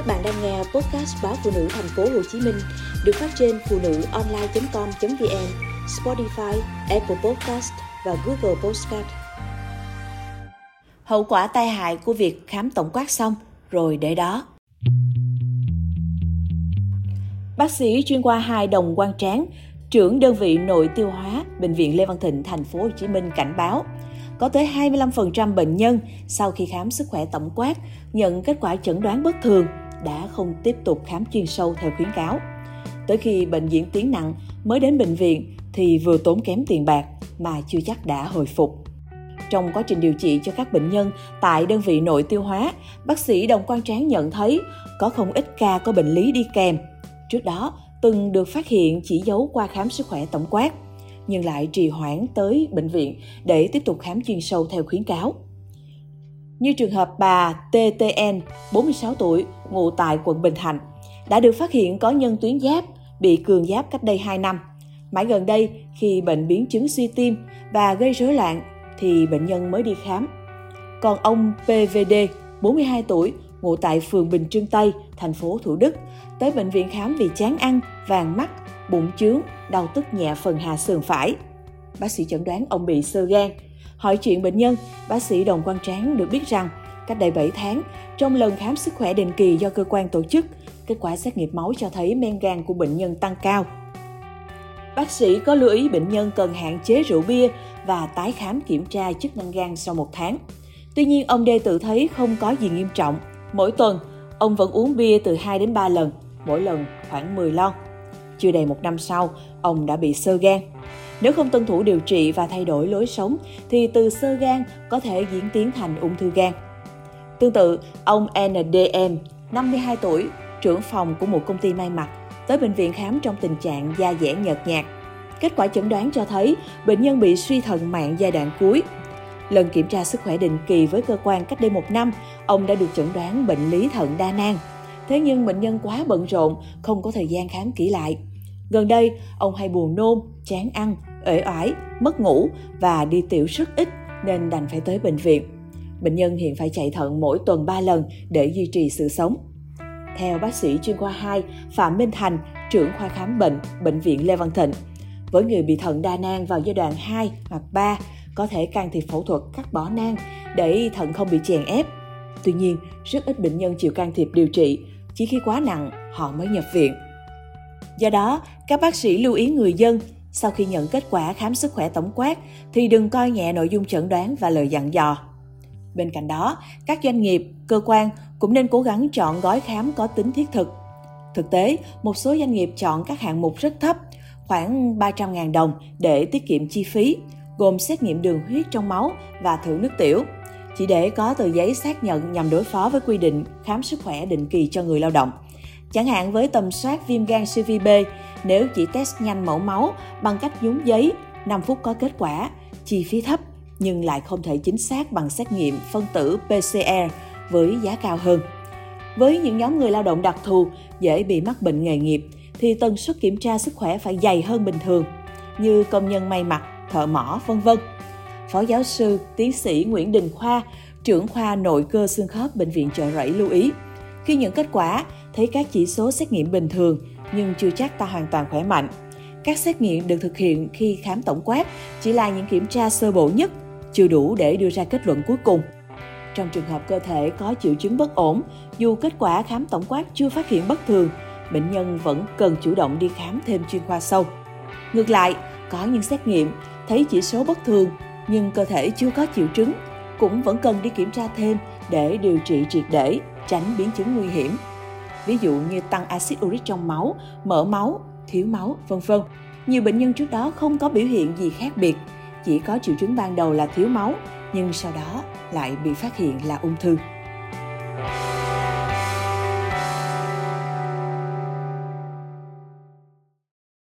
Các bạn đang nghe podcast báo phụ nữ thành phố Hồ Chí Minh được phát trên phụ nữ online.com.vn, Spotify, Apple Podcast và Google Podcast. Hậu quả tai hại của việc khám tổng quát xong rồi để đó. Bác sĩ chuyên khoa 2 Đồng Quang Tráng, trưởng đơn vị nội tiêu hóa bệnh viện Lê Văn Thịnh thành phố Hồ Chí Minh cảnh báo có tới 25% bệnh nhân sau khi khám sức khỏe tổng quát nhận kết quả chẩn đoán bất thường đã không tiếp tục khám chuyên sâu theo khuyến cáo. Tới khi bệnh diễn tiến nặng mới đến bệnh viện thì vừa tốn kém tiền bạc mà chưa chắc đã hồi phục. Trong quá trình điều trị cho các bệnh nhân tại đơn vị nội tiêu hóa, bác sĩ Đồng Quang Tráng nhận thấy có không ít ca có bệnh lý đi kèm. Trước đó, từng được phát hiện chỉ dấu qua khám sức khỏe tổng quát – nhưng lại trì hoãn tới bệnh viện để tiếp tục khám chuyên sâu theo khuyến cáo. Như trường hợp bà TTN, 46 tuổi, ngụ tại quận Bình Thạnh, đã được phát hiện có nhân tuyến giáp bị cường giáp cách đây 2 năm. Mãi gần đây, khi bệnh biến chứng suy tim và gây rối loạn, thì bệnh nhân mới đi khám. Còn ông PVD, 42 tuổi, ngụ tại phường Bình Trưng Tây, thành phố Thủ Đức, tới bệnh viện khám vì chán ăn, vàng mắt, bụng chướng, đau tức nhẹ phần hạ sườn phải. Bác sĩ chẩn đoán ông bị sơ gan. Hỏi chuyện bệnh nhân, bác sĩ Đồng Quang Tráng được biết rằng cách đây 7 tháng, trong lần khám sức khỏe định kỳ do cơ quan tổ chức, kết quả xét nghiệm máu cho thấy men gan của bệnh nhân tăng cao. Bác sĩ có lưu ý bệnh nhân cần hạn chế rượu bia và tái khám kiểm tra chức năng gan sau một tháng. Tuy nhiên, ông đê tự thấy không có gì nghiêm trọng. Mỗi tuần, ông vẫn uống bia từ 2 đến 3 lần, mỗi lần khoảng 10 lon. Chưa đầy một năm sau, ông đã bị sơ gan. Nếu không tuân thủ điều trị và thay đổi lối sống, thì từ sơ gan có thể diễn tiến thành ung thư gan. Tương tự, ông NDM, 52 tuổi, trưởng phòng của một công ty may mặc, tới bệnh viện khám trong tình trạng da dẻ nhợt nhạt. Kết quả chẩn đoán cho thấy bệnh nhân bị suy thận mạng giai đoạn cuối. Lần kiểm tra sức khỏe định kỳ với cơ quan cách đây một năm, ông đã được chẩn đoán bệnh lý thận đa nang. Thế nhưng bệnh nhân quá bận rộn, không có thời gian khám kỹ lại. Gần đây, ông hay buồn nôn, chán ăn, uể oải, mất ngủ và đi tiểu rất ít nên đành phải tới bệnh viện. Bệnh nhân hiện phải chạy thận mỗi tuần 3 lần để duy trì sự sống. Theo bác sĩ chuyên khoa 2 Phạm Minh Thành, trưởng khoa khám bệnh, Bệnh viện Lê Văn Thịnh, với người bị thận đa nang vào giai đoạn 2 hoặc 3, có thể can thiệp phẫu thuật cắt bỏ nang để thận không bị chèn ép. Tuy nhiên, rất ít bệnh nhân chịu can thiệp điều trị, chỉ khi quá nặng họ mới nhập viện. Do đó, các bác sĩ lưu ý người dân sau khi nhận kết quả khám sức khỏe tổng quát thì đừng coi nhẹ nội dung chẩn đoán và lời dặn dò. Bên cạnh đó, các doanh nghiệp, cơ quan cũng nên cố gắng chọn gói khám có tính thiết thực. Thực tế, một số doanh nghiệp chọn các hạng mục rất thấp, khoảng 300.000 đồng để tiết kiệm chi phí, gồm xét nghiệm đường huyết trong máu và thử nước tiểu, chỉ để có tờ giấy xác nhận nhằm đối phó với quy định khám sức khỏe định kỳ cho người lao động – Chẳng hạn với tầm soát viêm gan siêu vi B, nếu chỉ test nhanh mẫu máu bằng cách nhúng giấy, 5 phút có kết quả, chi phí thấp nhưng lại không thể chính xác bằng xét nghiệm phân tử PCR với giá cao hơn. Với những nhóm người lao động đặc thù dễ bị mắc bệnh nghề nghiệp thì tần suất kiểm tra sức khỏe phải dày hơn bình thường như công nhân may mặc, thợ mỏ, vân vân. Phó giáo sư, tiến sĩ Nguyễn Đình Khoa, trưởng khoa nội cơ xương khớp bệnh viện Chợ Rẫy lưu ý, khi nhận kết quả thấy các chỉ số xét nghiệm bình thường nhưng chưa chắc ta hoàn toàn khỏe mạnh. Các xét nghiệm được thực hiện khi khám tổng quát chỉ là những kiểm tra sơ bộ nhất, chưa đủ để đưa ra kết luận cuối cùng. Trong trường hợp cơ thể có triệu chứng bất ổn, dù kết quả khám tổng quát chưa phát hiện bất thường, bệnh nhân vẫn cần chủ động đi khám thêm chuyên khoa sâu. Ngược lại, có những xét nghiệm thấy chỉ số bất thường nhưng cơ thể chưa có triệu chứng, cũng vẫn cần đi kiểm tra thêm để điều trị triệt để, tránh biến chứng nguy hiểm ví dụ như tăng axit uric trong máu, mỡ máu, thiếu máu, vân vân. Nhiều bệnh nhân trước đó không có biểu hiện gì khác biệt, chỉ có triệu chứng ban đầu là thiếu máu, nhưng sau đó lại bị phát hiện là ung thư.